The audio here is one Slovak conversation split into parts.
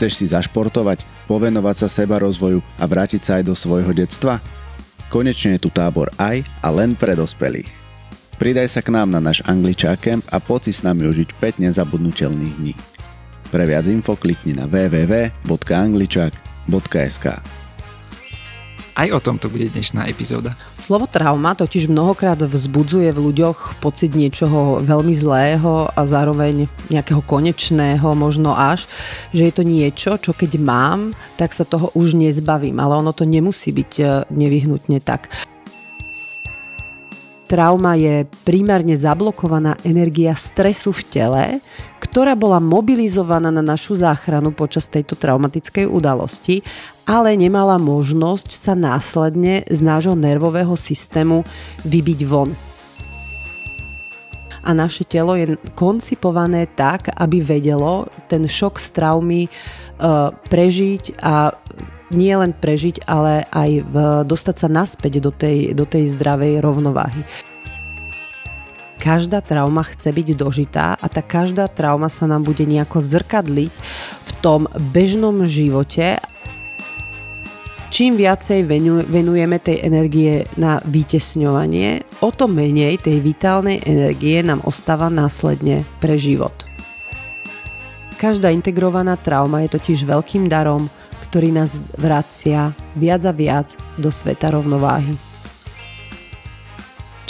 Chceš si zašportovať, povenovať sa seba rozvoju a vrátiť sa aj do svojho detstva? Konečne je tu tábor aj a len pre dospelých. Pridaj sa k nám na náš angličák camp a poď si s nami užiť 5 nezabudnutelných dní. Pre viac info klikni na www.angličak.sk Aj o tomto bude dnešná epizóda. Slovo trauma totiž mnohokrát vzbudzuje v ľuďoch pocit niečoho veľmi zlého a zároveň nejakého konečného, možno až, že je to niečo, čo keď mám, tak sa toho už nezbavím, ale ono to nemusí byť eh, nevyhnutne tak. Trauma je primárne zablokovaná energia stresu v tele, ktorá bola mobilizovaná na našu záchranu počas tejto traumatickej udalosti, ale nemala možnosť sa následne z nášho nervového systému vybiť von. A naše telo je koncipované tak, aby vedelo ten šok z traumy uh, prežiť a nie len prežiť, ale aj v, dostať sa naspäť do tej, do tej zdravej rovnováhy. Každá trauma chce byť dožitá a tá každá trauma sa nám bude nejako zrkadliť v tom bežnom živote čím viacej venujeme tej energie na vytesňovanie, o to menej tej vitálnej energie nám ostáva následne pre život. Každá integrovaná trauma je totiž veľkým darom, ktorý nás vracia viac a viac do sveta rovnováhy.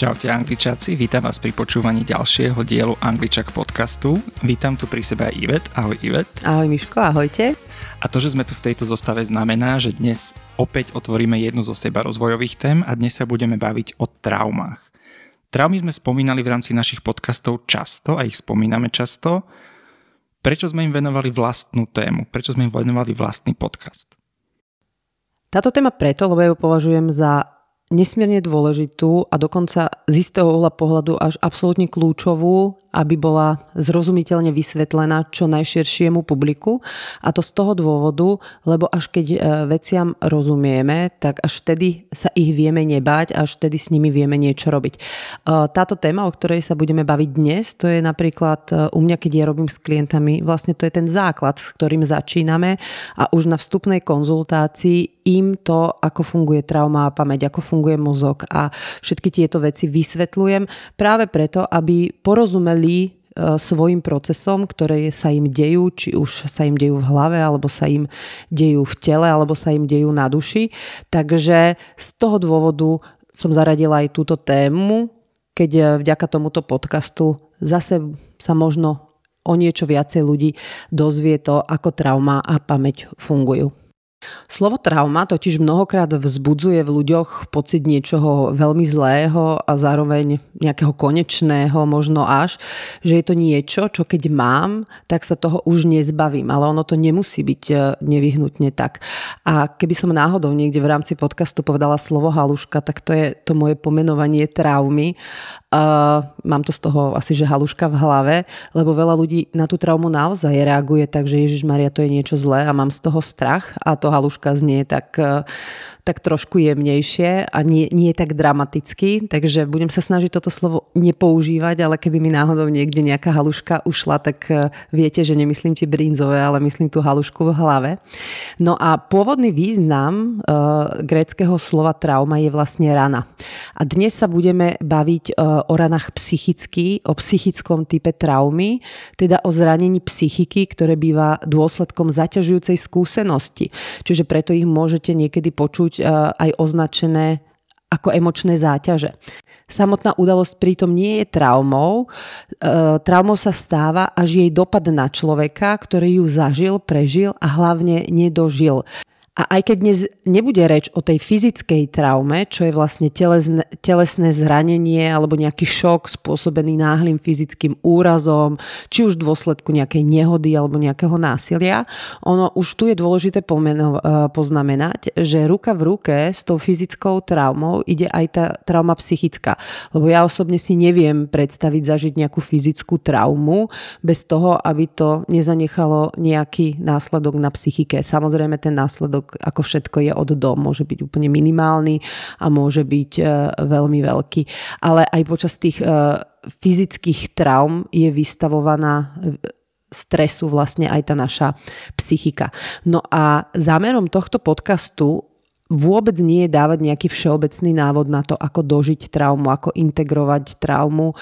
Čaute Angličáci, vítam vás pri počúvaní ďalšieho dielu Angličak podcastu. Vítam tu pri sebe aj Ivet. Ahoj Ivet. Ahoj Miško, ahojte. A to, že sme tu v tejto zostave znamená, že dnes opäť otvoríme jednu zo seba rozvojových tém a dnes sa budeme baviť o traumách. Traumy sme spomínali v rámci našich podcastov často a ich spomíname často. Prečo sme im venovali vlastnú tému? Prečo sme im venovali vlastný podcast? Táto téma preto, lebo ja ju považujem za nesmierne dôležitú a dokonca z istého uhla pohľadu až absolútne kľúčovú aby bola zrozumiteľne vysvetlená čo najširšiemu publiku. A to z toho dôvodu, lebo až keď e, veciam rozumieme, tak až vtedy sa ich vieme nebať, až vtedy s nimi vieme niečo robiť. E, táto téma, o ktorej sa budeme baviť dnes, to je napríklad e, u mňa, keď ja robím s klientami, vlastne to je ten základ, s ktorým začíname a už na vstupnej konzultácii im to, ako funguje trauma a pamäť, ako funguje mozog a všetky tieto veci vysvetľujem práve preto, aby porozumeli čelí svojim procesom, ktoré sa im dejú, či už sa im dejú v hlave, alebo sa im dejú v tele, alebo sa im dejú na duši. Takže z toho dôvodu som zaradila aj túto tému, keď e, vďaka tomuto podcastu zase sa možno o niečo viacej ľudí dozvie to, ako trauma a pamäť fungujú. Slovo trauma totiž mnohokrát vzbudzuje v ľuďoch pocit niečoho veľmi zlého a zároveň nejakého konečného, možno až, že je to niečo, čo keď mám, tak sa toho už nezbavím, ale ono to nemusí byť e, nevyhnutne tak. A keby som náhodou niekde v rámci podcastu povedala slovo haluška, tak to je to moje pomenovanie traumy Uh, mám to z toho asi, že haluška v hlave, lebo veľa ľudí na tú traumu naozaj reaguje tak, že Ježiš Maria to je niečo zlé a mám z toho strach a to haluška znie tak uh, tak trošku jemnejšie a nie, nie tak dramaticky, takže budem sa snažiť toto slovo nepoužívať, ale keby mi náhodou niekde nejaká haluška ušla, tak e, viete, že nemyslím ti brinzové, ale myslím tú halušku v hlave. No a pôvodný význam uh, gréckého slova trauma je vlastne rana. A dnes sa budeme baviť uh, o ranách psychicky, o psychickom type traumy, teda o zranení psychiky, ktoré býva dôsledkom zaťažujúcej skúsenosti. Čiže preto ich môžete niekedy počuť e, aj označené ako emočné záťaže. Samotná udalosť pritom nie je traumou. E, traumou sa stáva, až jej dopad na človeka, ktorý ju zažil, prežil a hlavne nedožil. A aj keď dnes nebude reč o tej fyzickej traume, čo je vlastne telesné, telesné zranenie alebo nejaký šok spôsobený náhlým fyzickým úrazom, či už v dôsledku nejakej nehody alebo nejakého násilia, ono už tu je dôležité pomeno, e, poznamenať, že ruka v ruke s tou fyzickou traumou ide aj tá trauma psychická. Lebo ja osobne si neviem predstaviť zažiť nejakú fyzickú traumu bez toho, aby to nezanechalo nejaký následok na psychike. Samozrejme ten následok ako všetko je od do, môže byť úplne minimálny a môže byť e, veľmi veľký. Ale aj počas tých e, fyzických traum je vystavovaná stresu vlastne aj tá naša psychika. No a zámerom tohto podcastu vôbec nie je dávať nejaký všeobecný návod na to, ako dožiť traumu, ako integrovať traumu.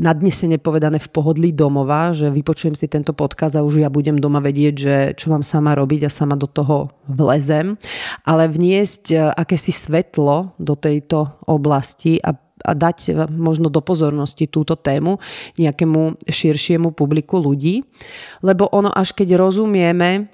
Nadnesene povedané v pohodlí domova, že vypočujem si tento podkaz a už ja budem doma vedieť, že čo mám sama robiť a sama do toho vlezem. Ale vniesť e, akési svetlo do tejto oblasti a a dať e, možno do pozornosti túto tému nejakému širšiemu publiku ľudí. Lebo ono až keď rozumieme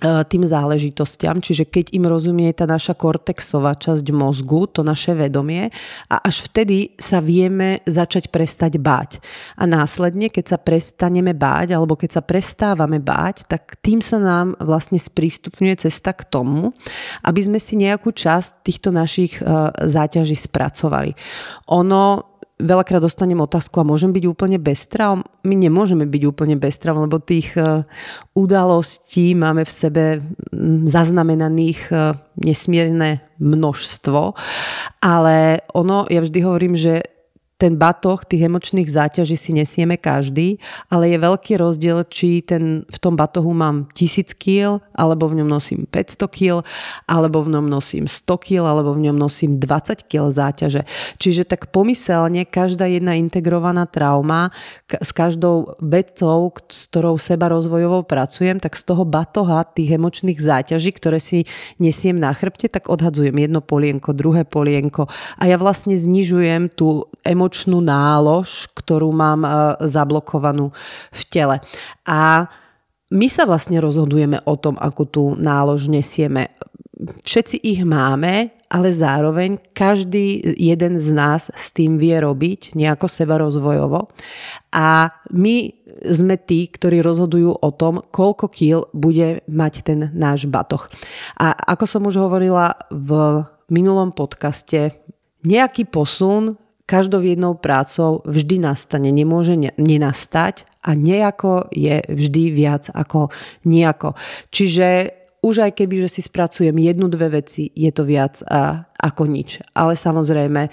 tým záležitostiam, čiže keď im rozumie tá naša kortexová časť mozgu, to naše vedomie a až vtedy sa vieme začať prestať báť. A následne, keď sa prestaneme báť alebo keď sa prestávame báť, tak tým sa nám vlastne sprístupňuje cesta k tomu, aby sme si nejakú časť týchto našich e, záťaží spracovali. Ono veľakrát dostanem otázku a môžem byť úplne bez traum? My nemôžeme byť úplne bez traum, lebo tých e, udalostí máme v sebe zaznamenaných e, nesmierne množstvo. Ale ono, ja vždy hovorím, že ten batoh tých emočných záťaží si nesieme každý, ale je veľký rozdiel, či ten, v tom batohu mám 1000 kg, alebo v ňom nosím 500 kg, alebo v ňom nosím 100 kg, alebo v ňom nosím 20 kg záťaže. Čiže tak pomyselne každá jedna integrovaná trauma s každou vecou, s ktorou seba rozvojovou pracujem, tak z toho batoha tých emočných záťaží, ktoré si nesiem na chrbte, tak odhadzujem jedno polienko, druhé polienko a ja vlastne znižujem tú emočnú emočnú nálož, ktorú mám e, zablokovanú v tele. A my sa vlastne rozhodujeme o tom, ako tú nálož nesieme. Všetci ich máme, ale zároveň každý jeden z nás s tým vie robiť nejako seba rozvojovo. A my sme tí, ktorí rozhodujú o tom, koľko kýl bude mať ten náš batoch. A ako som už hovorila v minulom podcaste, nejaký posun každou jednou prácou vždy nastane, nemôže nenastať a nejako je vždy viac ako nejako. Čiže už aj keby, že si spracujem jednu, dve veci, je to viac a, ako nič. Ale samozrejme,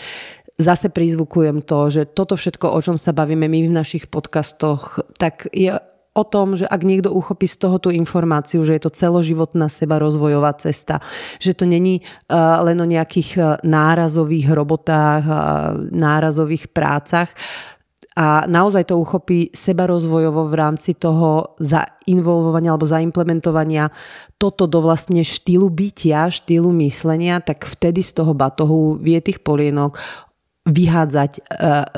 zase prizvukujem to, že toto všetko, o čom sa bavíme my v našich podcastoch, tak je o tom, že ak niekto uchopí z toho tú informáciu, že je to celoživotná seba rozvojová cesta, že to není uh, len o nejakých uh, nárazových robotách, uh, nárazových prácach, a naozaj to uchopí seba rozvojovo v rámci toho zainvolvovania alebo zaimplementovania toto do vlastne štýlu bytia, štýlu myslenia, tak vtedy z toho batohu vie tých polienok vyhádzať e,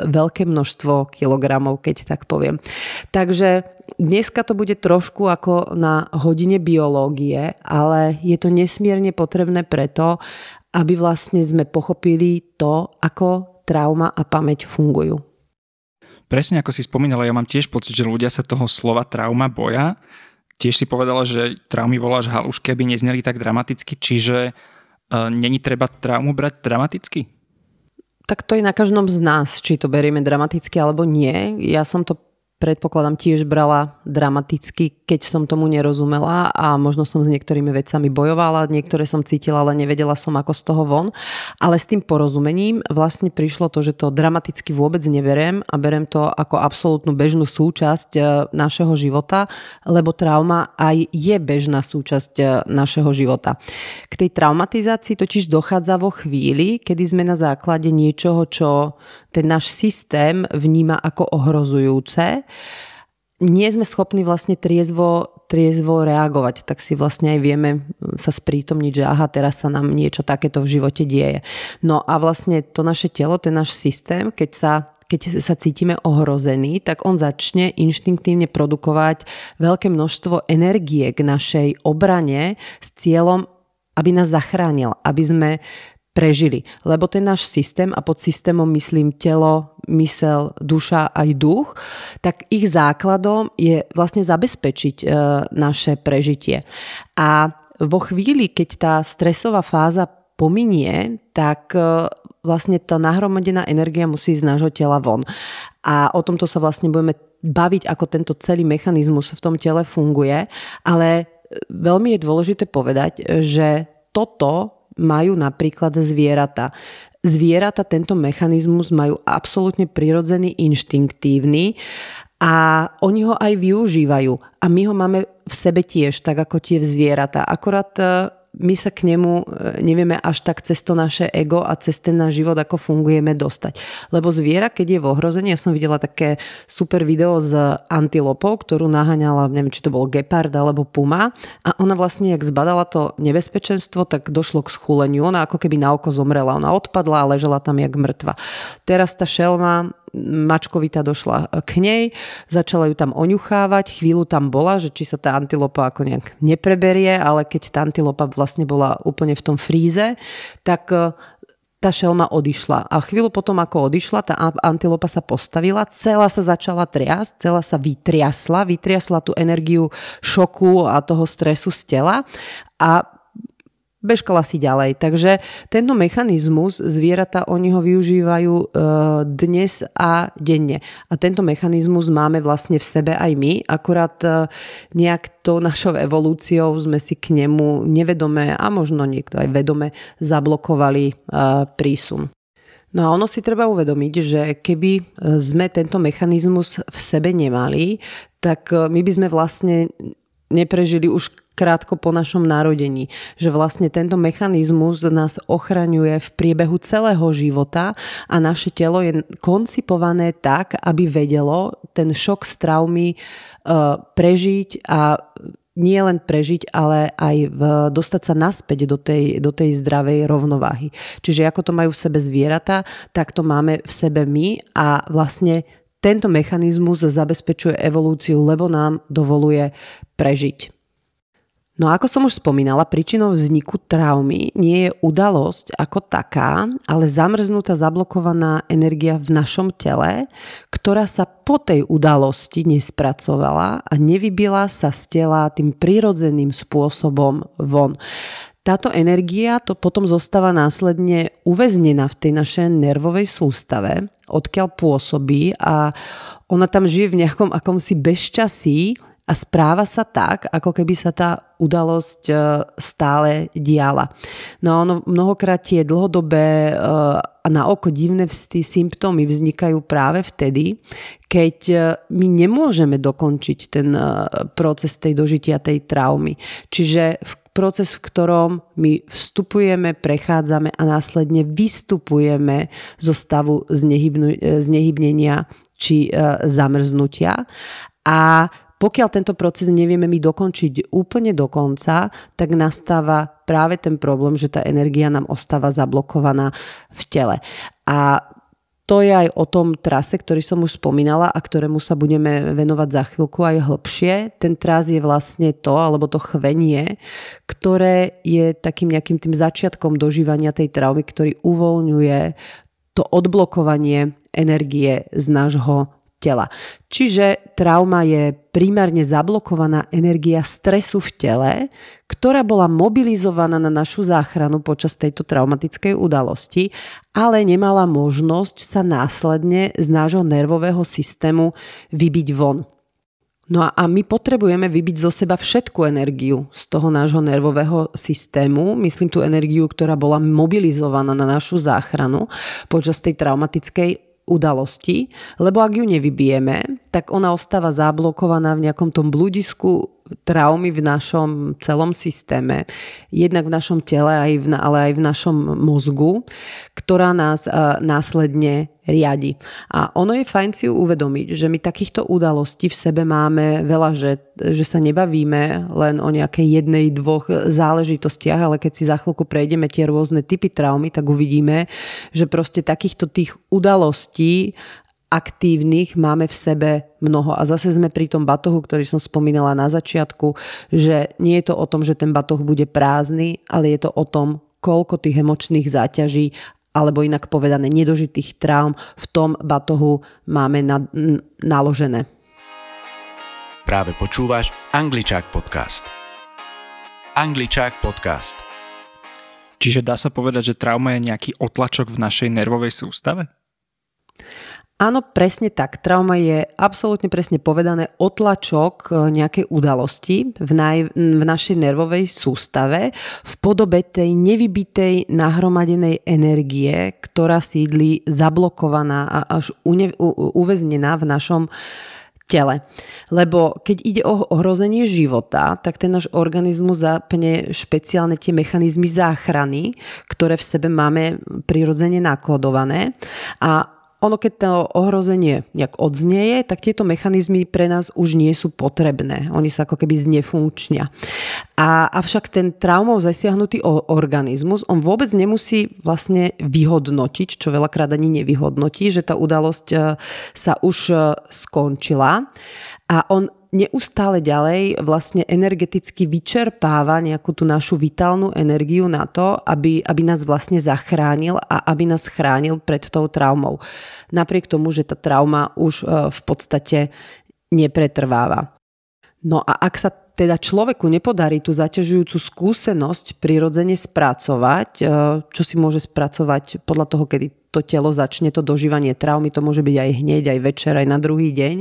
veľké množstvo kilogramov, keď tak poviem. Takže dneska to bude trošku ako na hodine biológie, ale je to nesmierne potrebné preto, aby vlastne sme pochopili to, ako trauma a pamäť fungujú. Presne ako si spomínala, ja mám tiež pocit, že ľudia sa toho slova trauma boja. Tiež si povedala, že traumy voláš halušky, aby nezneli tak dramaticky, čiže uh, není treba traumu brať dramaticky? Tak to je na každom z nás, či to berieme dramaticky alebo nie. Ja som to predpokladám tiež brala dramaticky, keď som tomu nerozumela a možno som s niektorými vecami bojovala, niektoré som cítila, ale nevedela som ako z toho von. Ale s tým porozumením vlastne prišlo to, že to dramaticky vôbec neberiem a berem to ako absolútnu bežnú súčasť e, našeho života, lebo trauma aj je bežná súčasť e, našeho života. K tej traumatizácii totiž dochádza vo chvíli, kedy sme na základe niečoho, čo ten náš systém vníma ako ohrozujúce, nie sme schopní vlastne triezvo, triezvo reagovať, tak si vlastne aj vieme sa sprítomniť, že aha, teraz sa nám niečo takéto v živote deje. No a vlastne to naše telo, ten náš systém, keď sa keď sa cítime ohrození, tak on začne inštinktívne produkovať veľké množstvo energie k našej obrane s cieľom, aby nás zachránil, aby sme prežili. Lebo ten náš systém, a pod systémom myslím telo, mysel, duša aj duch, tak ich základom je vlastne zabezpečiť e, naše prežitie. A vo chvíli, keď tá stresová fáza pominie, tak e, vlastne tá nahromadená energia musí z nášho tela von. A o tomto sa vlastne budeme baviť, ako tento celý mechanizmus v tom tele funguje, ale veľmi je dôležité povedať, že toto majú napríklad zvieratá. Zvieratá tento mechanizmus majú absolútne prirodzený, inštinktívny A oni ho aj využívajú. A my ho máme v sebe tiež, tak ako tie zvieratá. Akorát my sa k nemu e, nevieme až tak cez to naše ego a cez ten náš život, ako fungujeme, dostať. Lebo zviera, keď je v ohrození, ja som videla také super video s antilopou, ktorú naháňala, neviem, či to bol gepard alebo puma a ona vlastne, jak zbadala to nebezpečenstvo, tak došlo k schúleniu. Ona ako keby na oko zomrela. Ona odpadla a ležela tam jak mŕtva. Teraz tá šelma mačkovita došla k nej, začala ju tam oňuchávať, chvíľu tam bola, že či sa tá antilopa ako nejak nepreberie, ale keď tá antilopa vlastne bola úplne v tom fríze, tak e, tá šelma odišla. A chvíľu potom, ako odišla, tá antilopa sa postavila, celá sa začala triasť, celá sa vytriasla, vytriasla tú energiu šoku a toho stresu z tela a bežkala si ďalej. Takže tento mechanizmus zvieratá, oni ho využívajú e, dnes a denne. A tento mechanizmus máme vlastne v sebe aj my, akurát e, nejak to našou evolúciou sme si k nemu nevedome a možno niekto aj vedome zablokovali e, prísun. No a ono si treba uvedomiť, že keby sme tento mechanizmus v sebe nemali, tak my by sme vlastne neprežili už krátko po našom narodení. Že vlastne tento mechanizmus nás ochraňuje v priebehu celého života a naše telo je koncipované tak, aby vedelo ten šok z traumy e, prežiť a nie len prežiť, ale aj v, dostať sa naspäť do tej, do tej zdravej rovnováhy. Čiže ako to majú v sebe zvieratá, tak to máme v sebe my a vlastne tento mechanizmus zabezpečuje evolúciu, lebo nám dovoluje prežiť. No a ako som už spomínala, príčinou vzniku traumy nie je udalosť ako taká, ale zamrznutá zablokovaná energia v našom tele, ktorá sa po tej udalosti nespracovala a nevybila sa z tela tým prirodzeným spôsobom von. Táto energia to potom zostáva následne uväznená v tej našej nervovej sústave, odkiaľ pôsobí a ona tam žije v nejakom akomsi bezčasí, a správa sa tak, ako keby sa tá udalosť e, stále diala. No a ono mnohokrát tie dlhodobé e, a na oko divné symptómy vznikajú práve vtedy, keď e, my nemôžeme dokončiť ten proces tej dožitia tej traumy. Čiže v proces, v ktorom my vstupujeme, prechádzame a následne vystupujeme zo stavu znehybnenia či zamrznutia. A pokiaľ tento proces nevieme my dokončiť úplne do konca, tak nastáva práve ten problém, že tá energia nám ostáva zablokovaná v tele. A to je aj o tom trase, ktorý som už spomínala a ktorému sa budeme venovať za chvíľku aj hlbšie. Ten tras je vlastne to, alebo to chvenie, ktoré je takým nejakým tým začiatkom dožívania tej traumy, ktorý uvoľňuje to odblokovanie energie z nášho tela. Čiže trauma je primárne zablokovaná energia stresu v tele, ktorá bola mobilizovaná na našu záchranu počas tejto traumatickej udalosti, ale nemala možnosť sa následne z nášho nervového systému vybiť von. No a, a my potrebujeme vybiť zo seba všetku energiu z toho nášho nervového systému, myslím tú energiu, ktorá bola mobilizovaná na našu záchranu počas tej traumatickej udalosti, lebo ak ju nevybijeme, tak ona ostáva zablokovaná v nejakom tom bludisku traumy v našom celom systéme, jednak v našom tele, aj ale aj v našom mozgu, ktorá nás uh, následne riadi. A ono je fajn si uvedomiť, že my takýchto udalostí v sebe máme veľa, že, že sa nebavíme len o nejakej jednej, dvoch záležitostiach, ale keď si za chvíľku prejdeme tie rôzne typy traumy, tak uvidíme, že proste takýchto tých udalostí aktívnych máme v sebe mnoho. A zase sme pri tom batohu, ktorý som spomínala na začiatku, že nie je to o tom, že ten batoh bude prázdny, ale je to o tom, koľko tých emočných záťaží alebo inak povedané nedožitých traum v tom batohu máme na, naložené. Práve počúvaš Angličák podcast. Angličák podcast. Čiže dá sa povedať, že trauma je nejaký otlačok v našej nervovej sústave? Áno, presne tak. Trauma je absolútne presne povedané otlačok e, nejakej udalosti v, naj, v našej nervovej sústave v podobe tej nevybitej nahromadenej energie, ktorá sídli zablokovaná a až une, u, uväznená v našom tele. Lebo keď ide o ohrozenie života, tak ten náš organizmus zapne špeciálne tie mechanizmy záchrany, ktoré v sebe máme prirodzene nakodované. A ono keď to ohrozenie nejak odznieje, tak tieto mechanizmy pre nás už nie sú potrebné. Oni sa ako keby znefunkčnia. A, avšak ten traumou zasiahnutý organizmus, on vôbec nemusí vlastne vyhodnotiť, čo veľakrát ani nevyhodnotí, že tá udalosť e, sa už e, skončila a on neustále ďalej vlastne energeticky vyčerpáva nejakú tú našu vitálnu energiu na to, aby, aby nás vlastne zachránil a aby nás chránil pred tou traumou. Napriek tomu, že tá trauma už e, v podstate nepretrváva. No a ak sa teda človeku nepodarí tú zaťažujúcu skúsenosť prirodzene spracovať, e, čo si môže spracovať podľa toho, kedy to telo začne to dožívanie traumy, to môže byť aj hneď, aj večer, aj na druhý deň,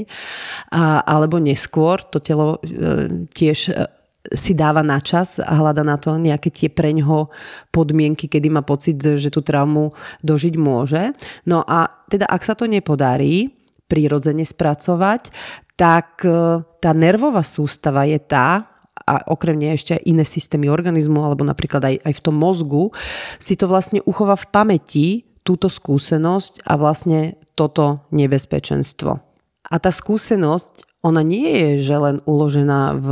a, alebo neskôr, to telo e, tiež e, si dáva na čas a hľada na to nejaké tie preňho podmienky, kedy má pocit, že tú traumu dožiť môže. No a teda ak sa to nepodarí prirodzene spracovať, tak e, tá nervová sústava je tá, a okrem nej ešte aj iné systémy organizmu, alebo napríklad aj, aj v tom mozgu, si to vlastne uchová v pamäti túto skúsenosť a vlastne toto nebezpečenstvo. A tá skúsenosť, ona nie je, že len uložená v,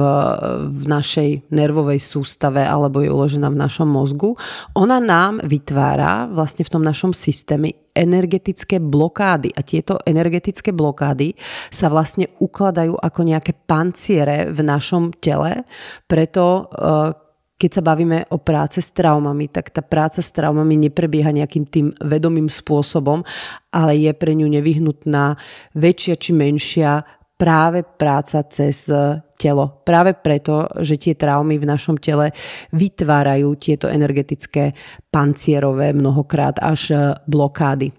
v našej nervovej sústave alebo je uložená v našom mozgu. Ona nám vytvára vlastne v tom našom systéme energetické blokády. A tieto energetické blokády sa vlastne ukladajú ako nejaké panciere v našom tele. Preto eh, keď sa bavíme o práce s traumami, tak tá práca s traumami neprebieha nejakým tým vedomým spôsobom, ale je pre ňu nevyhnutná väčšia či menšia práve práca cez telo. Práve preto, že tie traumy v našom tele vytvárajú tieto energetické pancierové mnohokrát až e, blokády.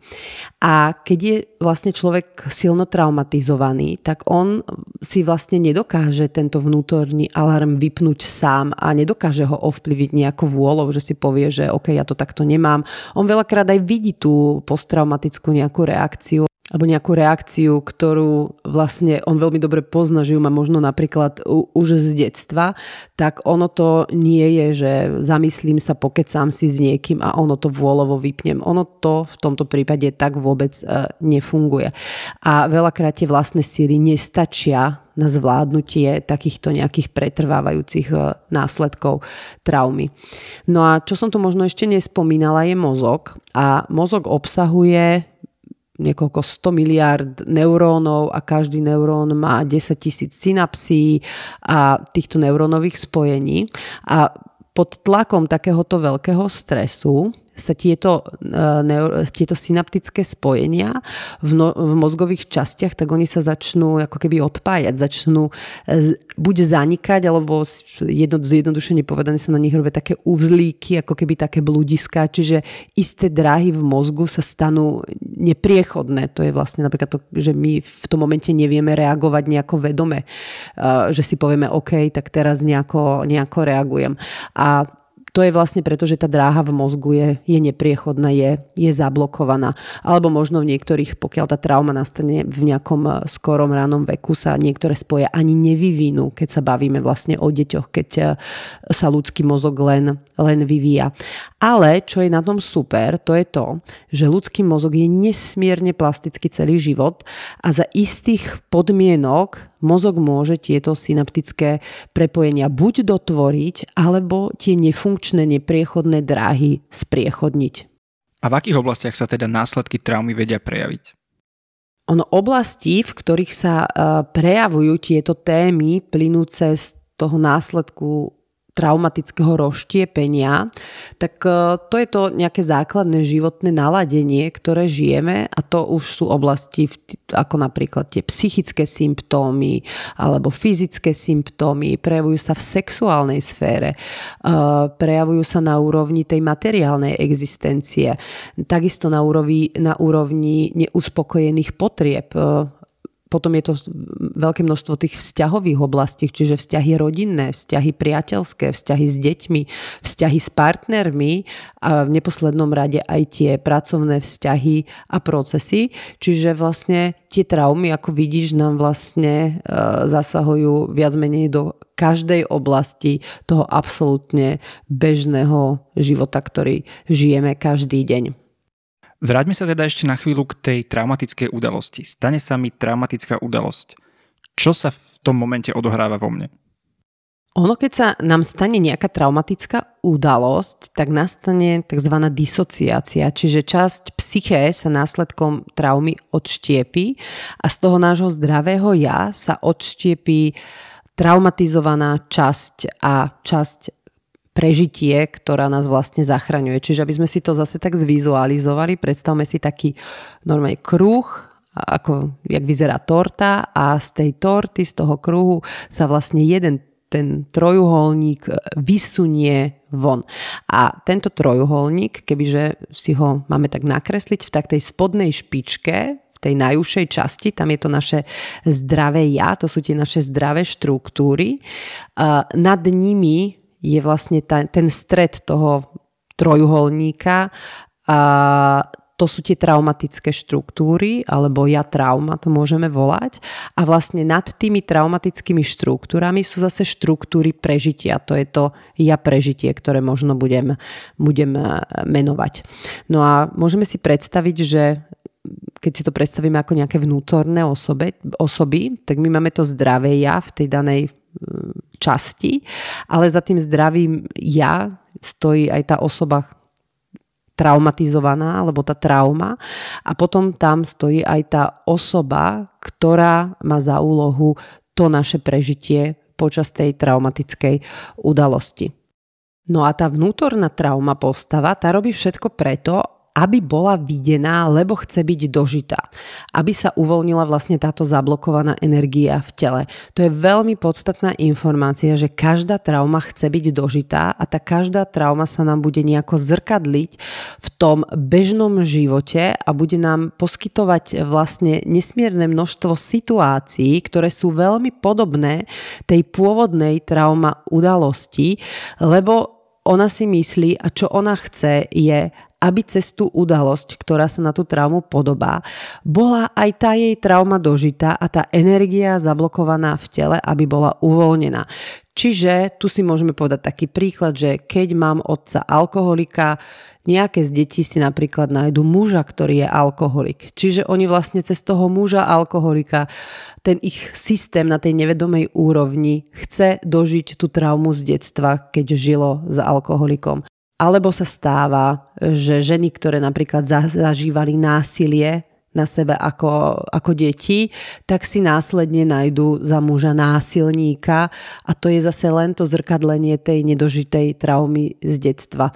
A keď je vlastne človek silno traumatizovaný, tak on si vlastne nedokáže tento vnútorný alarm vypnúť sám a nedokáže ho ovplyviť nejako vôľou, že si povie, že OK, ja to takto nemám. On veľakrát aj vidí tú posttraumatickú nejakú reakciu alebo nejakú reakciu, ktorú vlastne on veľmi dobre pozná, že ju má možno napríklad už z detstva, tak ono to nie je, že zamyslím sa, pokecám si s niekým a ono to vôľovo vypnem. Ono to v tomto prípade tak vôbec e, nefunguje. A veľakrát tie vlastné síly nestačia na zvládnutie takýchto nejakých pretrvávajúcich e, následkov traumy. No a čo som tu možno ešte nespomínala je mozog. A mozog obsahuje niekoľko 100 miliard neurónov a každý neurón má 10 tisíc synapsí a týchto neurónových spojení. A pod tlakom takéhoto veľkého stresu sa tieto, uh, tieto synaptické spojenia v, no, v mozgových častiach, tak oni sa začnú ako keby odpájať, začnú uh, buď zanikať, alebo jedno, zjednodušene povedané sa na nich robia také uzlíky, ako keby také blúdiska, čiže isté dráhy v mozgu sa stanú nepriechodné. To je vlastne napríklad to, že my v tom momente nevieme reagovať nejako vedome, uh, že si povieme OK, tak teraz nejako, nejako reagujem. A to je vlastne preto, že tá dráha v mozgu je, je nepriechodná, je, je zablokovaná. Alebo možno v niektorých, pokiaľ tá trauma nastane v nejakom eh, skorom ránom veku, sa niektoré spoje ani nevyvinú, keď sa bavíme vlastne o deťoch, keď eh, sa ľudský mozog len, len vyvíja. Ale čo je na tom super, to je to, že ľudský mozog je nesmierne plastický celý život a za istých podmienok mozog môže tieto synaptické prepojenia buď dotvoriť, alebo tie nefunkčné, nepriechodné dráhy spriechodniť. A v akých oblastiach sa teda následky traumy vedia prejaviť? Ono oblasti, v ktorých sa e, prejavujú tieto témy plynúce z toho následku traumatického rozštiepenia, tak e, to je to nejaké základné životné naladenie, ktoré žijeme a to už sú oblasti ako napríklad tie psychické symptómy alebo fyzické symptómy, prejavujú sa v sexuálnej sfére, e, prejavujú sa na úrovni tej materiálnej existencie, takisto na úrovni, na úrovni neuspokojených potrieb, e, potom je to veľké množstvo tých vzťahových oblastí, čiže vzťahy rodinné, vzťahy priateľské, vzťahy s deťmi, vzťahy s partnermi a v neposlednom rade aj tie pracovné vzťahy a procesy. Čiže vlastne tie traumy, ako vidíš, nám vlastne e, zasahujú viac menej do každej oblasti toho absolútne bežného života, ktorý žijeme každý deň. Vráťme sa teda ešte na chvíľu k tej traumatickej udalosti. Stane sa mi traumatická udalosť. Čo sa v tom momente odohráva vo mne? Ono, keď sa nám stane nejaká traumatická udalosť, tak nastane tzv. disociácia, čiže časť psyché sa následkom traumy odštiepi a z toho nášho zdravého ja sa odštiepí traumatizovaná časť a časť prežitie, ktorá nás vlastne zachraňuje. Čiže aby sme si to zase tak zvizualizovali, predstavme si taký normálny kruh, ako jak vyzerá torta a z tej torty, z toho kruhu sa vlastne jeden ten trojuholník vysunie von. A tento trojuholník, kebyže si ho máme tak nakresliť v tak tej spodnej špičke, v tej najúžšej časti, tam je to naše zdravé ja, to sú tie naše zdravé štruktúry. Nad nimi je vlastne ta, ten stred toho trojuholníka a to sú tie traumatické štruktúry, alebo ja trauma to môžeme volať. A vlastne nad tými traumatickými štruktúrami sú zase štruktúry prežitia. To je to ja prežitie, ktoré možno budem, budem eh, menovať. No a môžeme si predstaviť, že keď si to predstavíme ako nejaké vnútorné osobe, osoby, tak my máme to zdravé ja v tej danej časti, ale za tým zdravým ja stojí aj tá osoba traumatizovaná, alebo tá trauma. A potom tam stojí aj tá osoba, ktorá má za úlohu to naše prežitie počas tej traumatickej udalosti. No a tá vnútorná trauma postava, tá robí všetko preto, aby bola videná, lebo chce byť dožitá. Aby sa uvoľnila vlastne táto zablokovaná energia v tele. To je veľmi podstatná informácia, že každá trauma chce byť dožitá a tá každá trauma sa nám bude nejako zrkadliť v tom bežnom živote a bude nám poskytovať vlastne nesmierne množstvo situácií, ktoré sú veľmi podobné tej pôvodnej trauma udalosti, lebo ona si myslí a čo ona chce je, aby cez tú udalosť, ktorá sa na tú traumu podobá, bola aj tá jej trauma dožitá a tá energia zablokovaná v tele, aby bola uvoľnená. Čiže tu si môžeme povedať taký príklad, že keď mám otca alkoholika, nejaké z detí si napríklad nájdu muža, ktorý je alkoholik. Čiže oni vlastne cez toho muža alkoholika, ten ich systém na tej nevedomej úrovni chce dožiť tú traumu z detstva, keď žilo s alkoholikom. Alebo sa stáva, že ženy, ktoré napríklad zažívali násilie na sebe ako, ako deti, tak si následne nájdú za muža násilníka a to je zase len to zrkadlenie tej nedožitej traumy z detstva.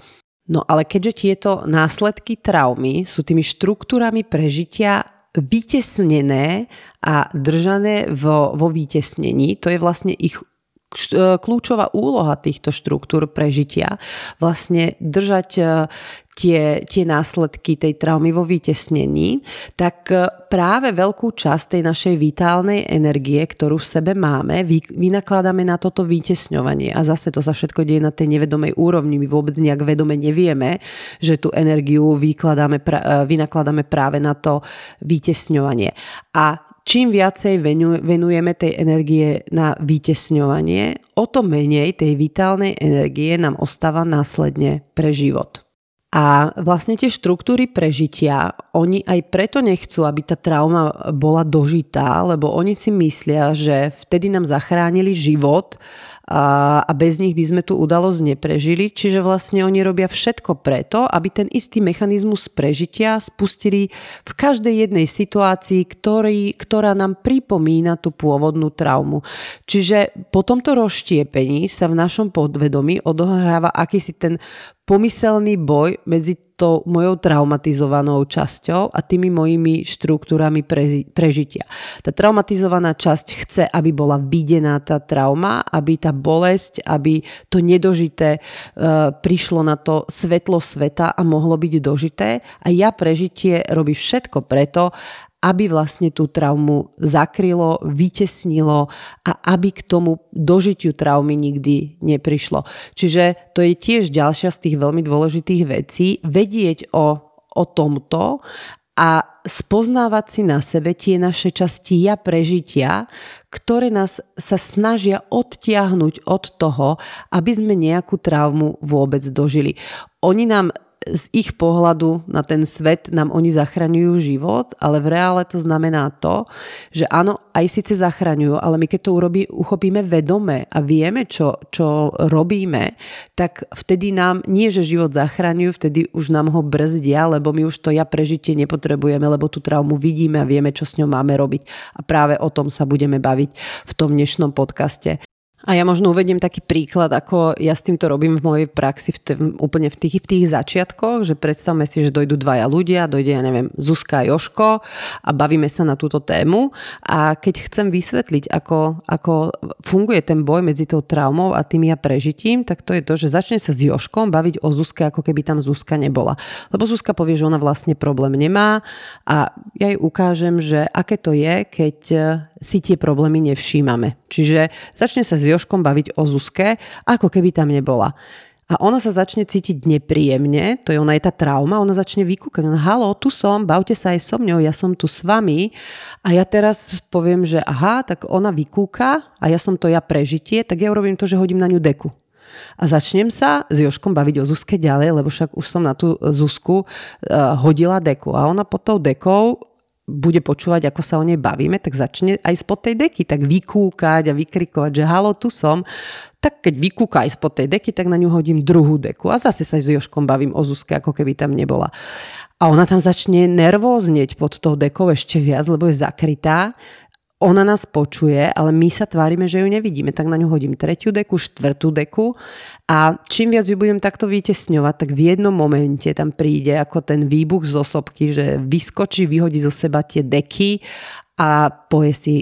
No ale keďže tieto následky traumy sú tými štruktúrami prežitia vytesnené a držané vo, vo vytesnení, to je vlastne ich kľúčová úloha týchto štruktúr prežitia vlastne držať e, tie, tie následky tej traumy vo vytesnení, tak e, práve veľkú časť tej našej vitálnej energie, ktorú v sebe máme, vy, vynakladáme na toto vytesňovanie. A zase to sa všetko deje na tej nevedomej úrovni. My vôbec nejak vedome nevieme, že tú energiu vykladáme, vynakladáme práve na to vytesňovanie. A čím viacej venujeme tej energie na vytesňovanie, o to menej tej vitálnej energie nám ostáva následne pre život. A vlastne tie štruktúry prežitia, oni aj preto nechcú, aby tá trauma bola dožitá, lebo oni si myslia, že vtedy nám zachránili život a, a bez nich by sme tú udalosť neprežili. Čiže vlastne oni robia všetko preto, aby ten istý mechanizmus prežitia spustili v každej jednej situácii, ktorý, ktorá nám pripomína tú pôvodnú traumu. Čiže po tomto rozštiepení sa v našom podvedomí odohráva akýsi ten pomyselný boj medzi tou mojou traumatizovanou časťou a tými mojimi štruktúrami prežitia. Tá traumatizovaná časť chce, aby bola videná tá trauma, aby tá bolesť, aby to nedožité e, prišlo na to svetlo sveta a mohlo byť dožité a ja prežitie robí všetko preto, aby vlastne tú traumu zakrylo, vytesnilo a aby k tomu dožitiu traumy nikdy neprišlo. Čiže to je tiež ďalšia z tých veľmi dôležitých vecí, vedieť o, o tomto a spoznávať si na sebe tie naše časti ja prežitia, ktoré nás sa snažia odtiahnuť od toho, aby sme nejakú traumu vôbec dožili. Oni nám z ich pohľadu na ten svet nám oni zachraňujú život, ale v reále to znamená to, že áno, aj síce zachraňujú, ale my keď to urobí, uchopíme vedome a vieme, čo, čo robíme, tak vtedy nám nie, že život zachraňujú, vtedy už nám ho brzdia, lebo my už to ja prežitie nepotrebujeme, lebo tú traumu vidíme a vieme, čo s ňou máme robiť. A práve o tom sa budeme baviť v tom dnešnom podcaste. A ja možno uvediem taký príklad, ako ja s týmto robím v mojej praxi v t- úplne v tých, v tých začiatkoch, že predstavme si, že dojdú dvaja ľudia, dojde, ja neviem, Zuzka a Joško a bavíme sa na túto tému a keď chcem vysvetliť, ako, ako funguje ten boj medzi tou traumou a tým ja prežitím, tak to je to, že začne sa s Joškom baviť o Zuzke, ako keby tam Zuzka nebola. Lebo Zuzka povie, že ona vlastne problém nemá a ja jej ukážem, že aké to je, keď si tie problémy nevšímame. Čiže začne sa s Joškom baviť o Zuzke, ako keby tam nebola. A ona sa začne cítiť nepríjemne, to je ona je tá trauma, ona začne vykúkať, ona, halo, tu som, bavte sa aj so mňou, ja som tu s vami. A ja teraz poviem, že aha, tak ona vykúka a ja som to ja prežitie, tak ja urobím to, že hodím na ňu deku. A začnem sa s Joškom baviť o Zuzke ďalej, lebo však už som na tú Zuzku uh, hodila deku. A ona pod tou dekou bude počúvať, ako sa o nej bavíme, tak začne aj spod tej deky tak vykúkať a vykrikovať, že halo, tu som. Tak keď vykúka aj spod tej deky, tak na ňu hodím druhú deku a zase sa s Joškom bavím o Zuzke, ako keby tam nebola. A ona tam začne nervóznieť pod tou dekou ešte viac, lebo je zakrytá ona nás počuje, ale my sa tvárime, že ju nevidíme. Tak na ňu hodím tretiu deku, štvrtú deku a čím viac ju budem takto vytesňovať, tak v jednom momente tam príde ako ten výbuch z osobky, že vyskočí, vyhodí zo seba tie deky a povie si,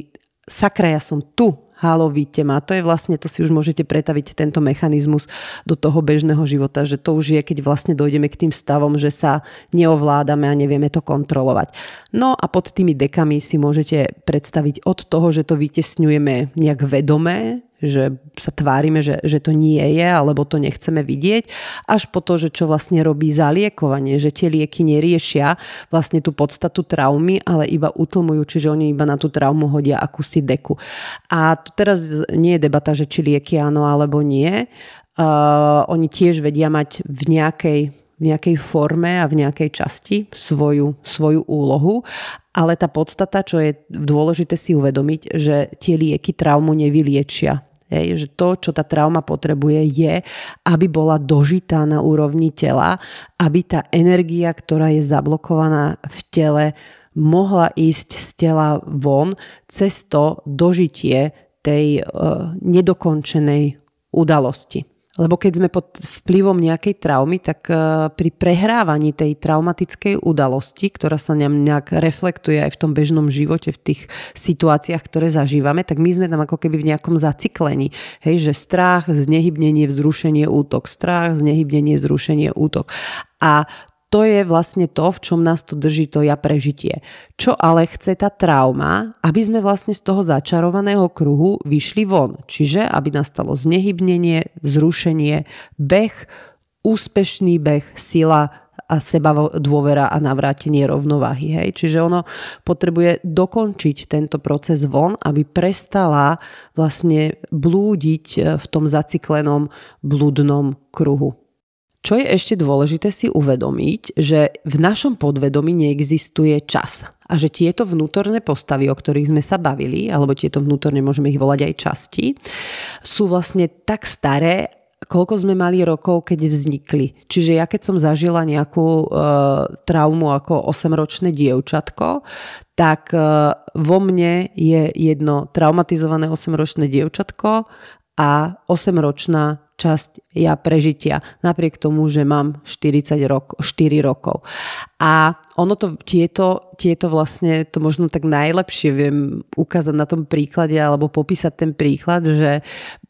sakra, ja som tu, halo, vidíte ma. To je vlastne, to si už môžete pretaviť tento mechanizmus do toho bežného života, že to už je, keď vlastne dojdeme k tým stavom, že sa neovládame a nevieme to kontrolovať. No a pod tými dekami si môžete predstaviť od toho, že to vytesňujeme nejak vedomé, že sa tvárime, že, že to nie je, alebo to nechceme vidieť, až po to, že čo vlastne robí zaliekovanie, že tie lieky neriešia vlastne tú podstatu traumy, ale iba utlmujú, čiže oni iba na tú traumu hodia akúsi deku. A tu teraz nie je debata, že či lieky áno alebo nie. Uh, oni tiež vedia mať v nejakej v nejakej forme a v nejakej časti svoju, svoju úlohu, ale tá podstata, čo je dôležité si uvedomiť, že tie lieky traumu nevyliečia. Hej, že to, čo tá trauma potrebuje, je, aby bola dožitá na úrovni tela, aby tá energia, ktorá je zablokovaná v tele, mohla ísť z tela von cez to dožitie tej uh, nedokončenej udalosti. Lebo keď sme pod vplyvom nejakej traumy, tak e, pri prehrávaní tej traumatickej udalosti, ktorá sa nám nejak reflektuje aj v tom bežnom živote, v tých situáciách, ktoré zažívame, tak my sme tam ako keby v nejakom zaciklení. Hej, že strach, znehybnenie, vzrušenie, útok. Strach, znehybnenie, vzrušenie, útok. A to je vlastne to, v čom nás to drží to ja prežitie. Čo ale chce tá trauma, aby sme vlastne z toho začarovaného kruhu vyšli von. Čiže aby nastalo znehybnenie, zrušenie, beh, úspešný beh, sila a seba dôvera a navrátenie rovnováhy. Hej? Čiže ono potrebuje dokončiť tento proces von, aby prestala vlastne blúdiť v tom zaciklenom blúdnom kruhu. Čo je ešte dôležité si uvedomiť, že v našom podvedomí neexistuje čas a že tieto vnútorné postavy, o ktorých sme sa bavili, alebo tieto vnútorne môžeme ich volať aj časti, sú vlastne tak staré, koľko sme mali rokov, keď vznikli. Čiže ja keď som zažila nejakú e, traumu ako 8-ročné dievčatko, tak e, vo mne je jedno traumatizované 8-ročné dievčatko a 8-ročná časť ja prežitia, napriek tomu, že mám 40 rok, 4 rokov. A ono to, tieto, tieto vlastne, to možno tak najlepšie viem ukázať na tom príklade alebo popísať ten príklad, že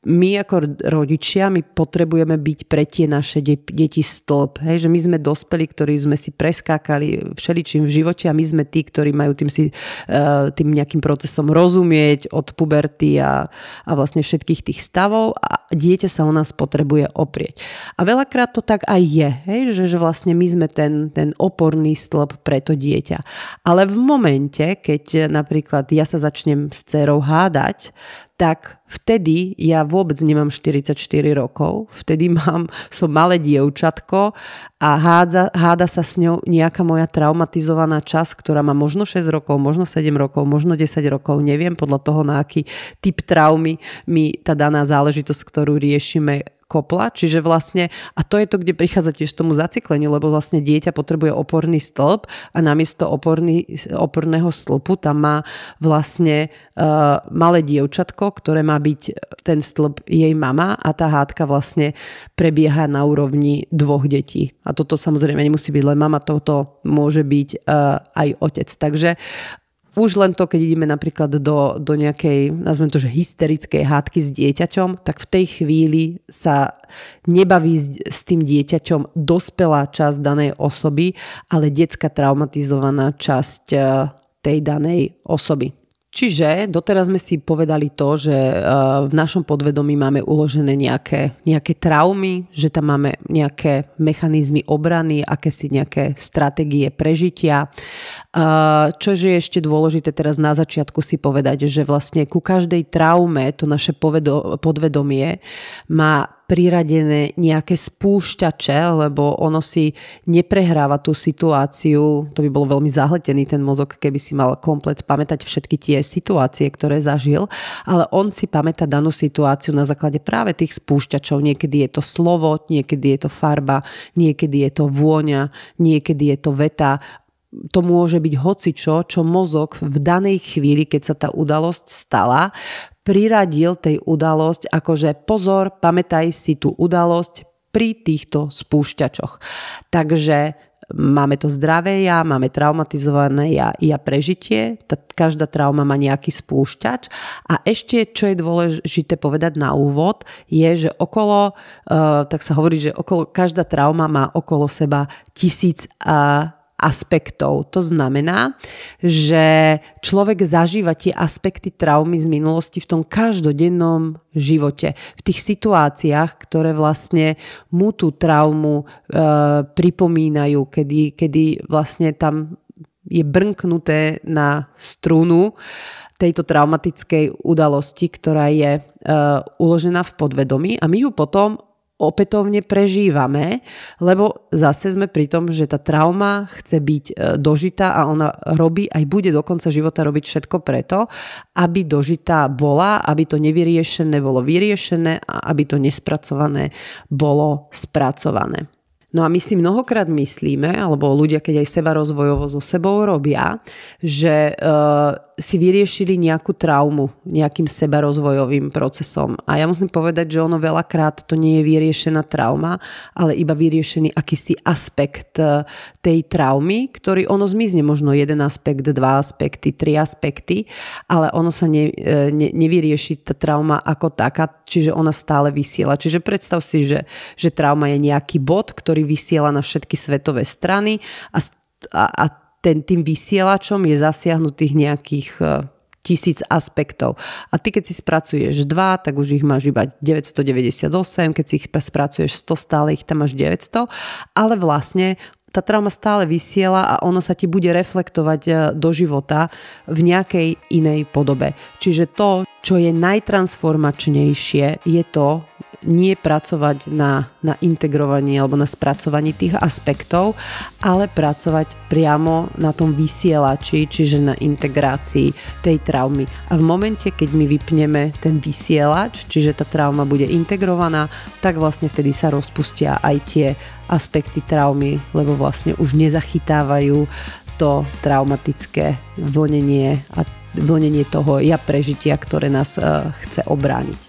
my ako rodičia, my potrebujeme byť pre tie naše de- deti stĺp. Hej? Že my sme dospeli, ktorí sme si preskákali všeličím v živote a my sme tí, ktorí majú tým, si, uh, tým nejakým procesom rozumieť od puberty a, a vlastne všetkých tých stavov a dieťa sa o nás potrebuje oprieť. A veľakrát to tak aj je, hej? Že, že vlastne my sme ten, ten oporný stĺp pre to dieťa. Ale v momente, keď napríklad ja sa začnem s dcerou hádať, tak vtedy ja vôbec nemám 44 rokov, vtedy mám, som malé dievčatko a hádza, háda sa s ňou nejaká moja traumatizovaná časť, ktorá má možno 6 rokov, možno 7 rokov, možno 10 rokov, neviem podľa toho, na aký typ traumy mi tá daná záležitosť, ktorú riešime, kopla, čiže vlastne, a to je to, kde prichádza tiež tomu zacikleniu, lebo vlastne dieťa potrebuje oporný stĺp a namiesto oporný, oporného stĺpu tam má vlastne uh, malé dievčatko, ktoré má byť ten stĺp jej mama a tá hádka vlastne prebieha na úrovni dvoch detí. A toto samozrejme nemusí byť len mama, toto môže byť uh, aj otec. Takže už len to, keď ideme napríklad do, do nejakej, nazvem to, že hysterickej hádky s dieťaťom, tak v tej chvíli sa nebaví s, s tým dieťaťom dospelá časť danej osoby, ale detská traumatizovaná časť eh, tej danej osoby. Čiže doteraz sme si povedali to, že eh, v našom podvedomí máme uložené nejaké, nejaké traumy, že tam máme nejaké mechanizmy obrany, akési nejaké stratégie prežitia. Eh, čo je ešte dôležité teraz na začiatku si povedať, že vlastne ku každej traume to naše podvedomie má priradené nejaké spúšťače, lebo ono si neprehráva tú situáciu, to by bolo veľmi zahletený ten mozog, keby si mal komplet pamätať všetky tie situácie, ktoré zažil, ale on si pamätá danú situáciu na základe práve tých spúšťačov. Niekedy je to slovo, niekedy je to farba, niekedy je to vôňa, niekedy je to veta. To môže byť hocičo, čo mozog v danej chvíli, keď sa tá udalosť stala, priradil tej udalosť, akože pozor, pamätaj si tú udalosť pri týchto spúšťačoch. Takže máme to zdravé ja, máme traumatizované ja, ja prežitie, tá, každá trauma má nejaký spúšťač a ešte, čo je dôležité povedať na úvod, je, že okolo, uh, tak sa hovorí, že okolo, každá trauma má okolo seba tisíc uh, aspektov. To znamená, že človek zažíva tie aspekty traumy z minulosti v tom každodennom živote. V tých situáciách, ktoré vlastne mu tú traumu e, pripomínajú, kedy, kedy vlastne tam je brnknuté na strunu tejto traumatickej udalosti, ktorá je e, uložená v podvedomí a my ju potom opätovne prežívame, lebo zase sme pri tom, že tá trauma chce byť e, dožitá a ona robí, aj bude do konca života robiť všetko preto, aby dožitá bola, aby to nevyriešené bolo vyriešené a aby to nespracované bolo spracované. No a my si mnohokrát myslíme, alebo ľudia, keď aj seba rozvojovo so sebou robia, že uh, si vyriešili nejakú traumu nejakým sebarozvojovým procesom. A ja musím povedať, že ono veľakrát to nie je vyriešená trauma, ale iba vyriešený akýsi aspekt e, tej traumy, ktorý ono zmizne, možno jeden aspekt, dva aspekty, tri aspekty, ale ono sa ne, e, ne, nevyrieši tá trauma ako taká, čiže ona stále vysiela. Čiže predstav si, že, že trauma je nejaký bod, ktorý vysiela na všetky svetové strany a, a, a ten, tým vysielačom je zasiahnutých nejakých e, tisíc aspektov. A ty keď si spracuješ dva, tak už ich máš iba 998, keď si ich spracuješ 100, stále ich tam máš 900, ale vlastne tá trauma stále vysiela a ona sa ti bude reflektovať e, do života v nejakej inej podobe. Čiže to, čo je najtransformačnejšie, je to, nie pracovať na, na integrovaní alebo na spracovaní tých aspektov, ale pracovať priamo na tom vysielači, čiže na integrácii tej traumy. A v momente, keď my vypneme ten vysielač, čiže tá trauma bude integrovaná, tak vlastne vtedy sa rozpustia aj tie aspekty traumy, lebo vlastne už nezachytávajú to traumatické vlnenie a vlnenie toho ja prežitia, ktoré nás uh, chce obrániť.